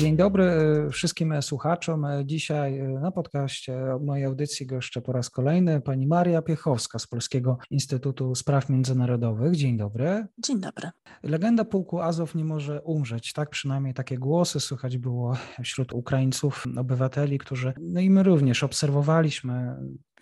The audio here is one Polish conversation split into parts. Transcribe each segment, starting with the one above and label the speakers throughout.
Speaker 1: Dzień dobry e, wszystkim słuchaczom. E, dzisiaj e, na podcaście mojej audycji goszczę po raz kolejny pani Maria Piechowska z Polskiego Instytutu Spraw Międzynarodowych. Dzień dobry.
Speaker 2: Dzień dobry.
Speaker 1: Legenda pułku Azow nie może umrzeć. Tak przynajmniej takie głosy słychać było wśród Ukraińców, obywateli, którzy, no i my również obserwowaliśmy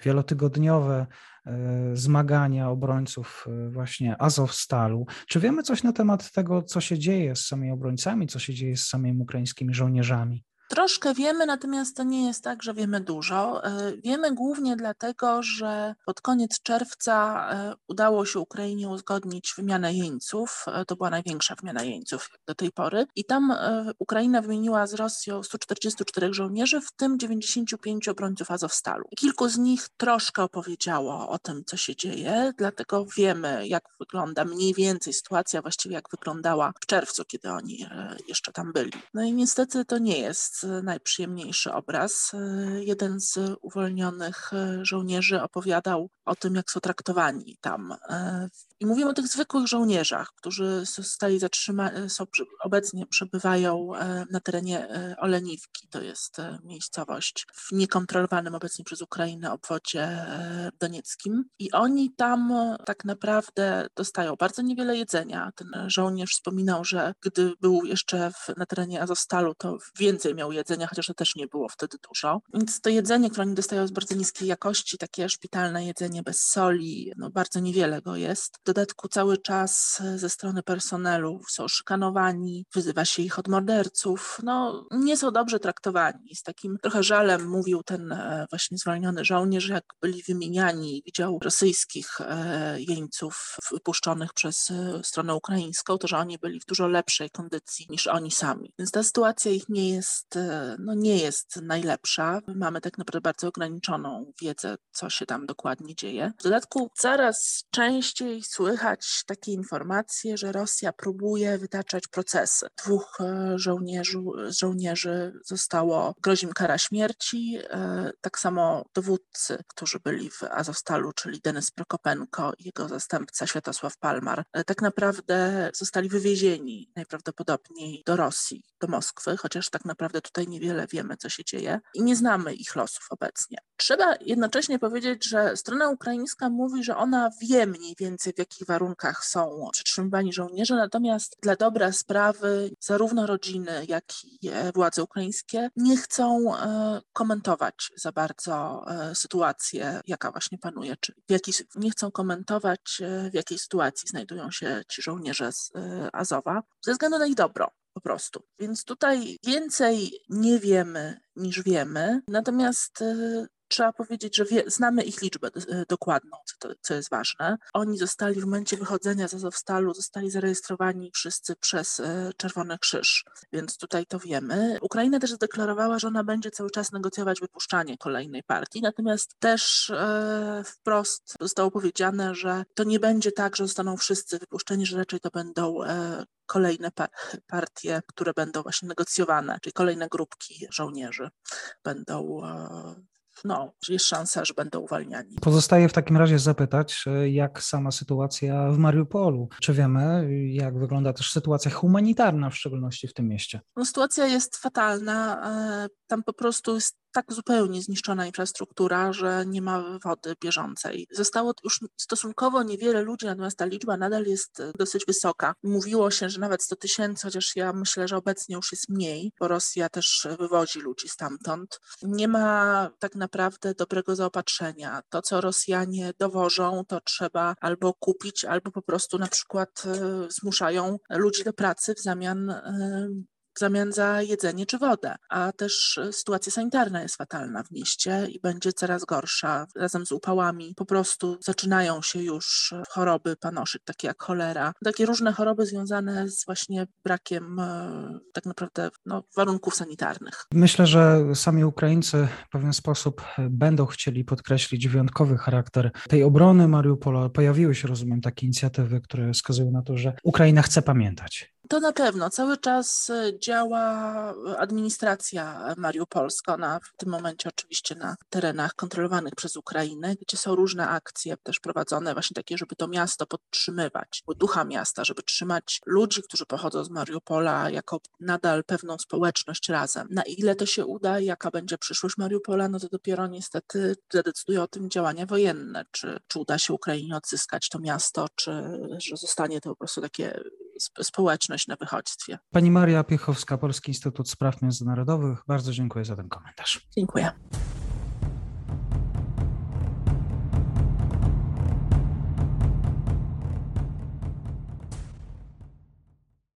Speaker 1: wielotygodniowe e, zmagania obrońców e, właśnie Azowstalu. Czy wiemy coś na temat tego, co się dzieje z samymi obrońcami, co się dzieje z samymi ukraińskimi żołnierzami?
Speaker 2: Troszkę wiemy, natomiast to nie jest tak, że wiemy dużo. E, wiemy głównie dlatego, że pod koniec czerwca e, udało się Ukrainie uzgodnić wymianę jeńców. E, to była największa wymiana jeńców do tej pory. I tam Ukraina wymieniła z Rosją 144 żołnierzy, w tym 95 obrońców Azowstalu. Kilku z nich troszkę opowiedziało o tym, co się dzieje, dlatego wiemy, jak wygląda mniej więcej sytuacja, właściwie jak wyglądała w czerwcu, kiedy oni jeszcze tam byli. No i niestety to nie jest najprzyjemniejszy obraz. Jeden z uwolnionych żołnierzy opowiadał o tym, jak są traktowani tam. I mówimy o tych zwykłych żołnierzach, którzy zostali zatrzymani, są, obecnie przebywają na terenie Oleniwki, to jest miejscowość w niekontrolowanym obecnie przez Ukrainę obwodzie donieckim. I oni tam tak naprawdę dostają bardzo niewiele jedzenia. Ten żołnierz wspominał, że gdy był jeszcze w, na terenie Azostalu, to więcej miał jedzenia, chociaż to też nie było wtedy dużo. Więc to jedzenie, które oni dostają jest bardzo niskiej jakości, takie szpitalne jedzenie bez soli, no bardzo niewiele go jest. W dodatku cały czas ze strony personelu są szykanowani, wyzywa się ich od morderców, no nie są dobrze traktowani. Z takim trochę żalem mówił ten e, właśnie zwolniony żołnierz, jak byli wymieniani, widział rosyjskich e, jeńców wypuszczonych przez e, stronę ukraińską, to że oni byli w dużo lepszej kondycji niż oni sami. Więc ta sytuacja ich nie jest no nie jest najlepsza. Mamy tak naprawdę bardzo ograniczoną wiedzę, co się tam dokładnie dzieje. W dodatku coraz częściej słychać takie informacje, że Rosja próbuje wytaczać procesy. Dwóch e, żołnierzy, żołnierzy zostało, grozi im kara śmierci, e, tak samo dowódcy, którzy byli w Azowstalu, czyli Denis Prokopenko i jego zastępca Światosław Palmar, e, tak naprawdę zostali wywiezieni najprawdopodobniej do Rosji, do Moskwy, chociaż tak naprawdę tutaj niewiele wiemy, co się dzieje i nie znamy ich losów obecnie. Trzeba jednocześnie powiedzieć, że strona ukraińska mówi, że ona wie mniej więcej, w jakich warunkach są przetrzymywani żołnierze, natomiast dla dobra sprawy zarówno rodziny, jak i e, władze ukraińskie nie chcą e, komentować za bardzo e, sytuację, jaka właśnie panuje, czy w jakiej, nie chcą komentować, w jakiej sytuacji znajdują się ci żołnierze z Azowa, ze względu na ich dobro po prostu. Więc tutaj więcej nie wiemy niż wiemy, natomiast y, trzeba powiedzieć, że wie, znamy ich liczbę y, dokładną, co, to, co jest ważne. Oni zostali w momencie wychodzenia z Azowstalu, zostali zarejestrowani wszyscy przez y, Czerwony Krzyż, więc tutaj to wiemy. Ukraina też zadeklarowała, że ona będzie cały czas negocjować wypuszczanie kolejnej partii, natomiast też e, wprost zostało powiedziane, że to nie będzie tak, że zostaną wszyscy wypuszczeni, że raczej to będą kolejne partie, które będą właśnie negocjowane, czyli kolejne grupki żołnierzy będą no, jest szansa, że będą uwalniani.
Speaker 1: Pozostaje w takim razie zapytać, e, jak sama sytuacja w Mariupolu. Czy wiemy, jak wygląda też sytuacja humanitarna, w szczególności w tym mieście?
Speaker 2: No, sytuacja jest fatalna. E, tam po prostu jest tak zupełnie zniszczona infrastruktura, że nie ma wody bieżącej. Zostało już stosunkowo niewiele ludzi, natomiast ta liczba nadal jest e, dosyć wysoka. Mówiło się, że nawet 100 tysięcy, chociaż ja myślę, że obecnie już jest mniej, bo Rosja też wywozi ludzi stamtąd. Nie ma tak naprawdę dobrego zaopatrzenia. To, co Rosjanie dowożą, to trzeba albo kupić, albo po prostu na przykład e, zmuszają ludzi do pracy w zamian e, w zamian za jedzenie czy wodę. A też e, sytuacja sanitarna jest fatalna w mieście i będzie coraz gorsza. Razem z upałami po prostu zaczynają się już e, choroby panoszyć, takie jak cholera. Takie różne choroby związane z właśnie brakiem e, tak naprawdę no, warunków sanitarnych.
Speaker 1: Myślę, że sami Ukraińcy w pewien sposób będą chcieli podkreślić wyjątkowy charakter tej obrony Mariupola. Pojawiły się, rozumiem, takie inicjatywy, które wskazują na to, że Ukraina chce pamiętać
Speaker 2: To na pewno. Cały czas działa administracja mariupolska. Ona w tym momencie oczywiście na terenach kontrolowanych przez Ukrainę, gdzie są różne akcje też prowadzone właśnie takie, żeby to miasto podtrzymywać, ducha miasta, żeby trzymać ludzi, którzy pochodzą z Mariupola jako nadal pewną społeczność razem. Na ile to się uda, jaka będzie przyszłość Mariupola, no to dopiero niestety zadecydują o tym działania wojenne, czy, czy uda się Ukrainie odzyskać to miasto, czy że zostanie to po prostu takie społeczność na wychodźstwie.
Speaker 1: Pani Maria Piechowska, Polski Instytut Spraw Międzynarodowych, bardzo dziękuję za ten komentarz.
Speaker 2: Dziękuję.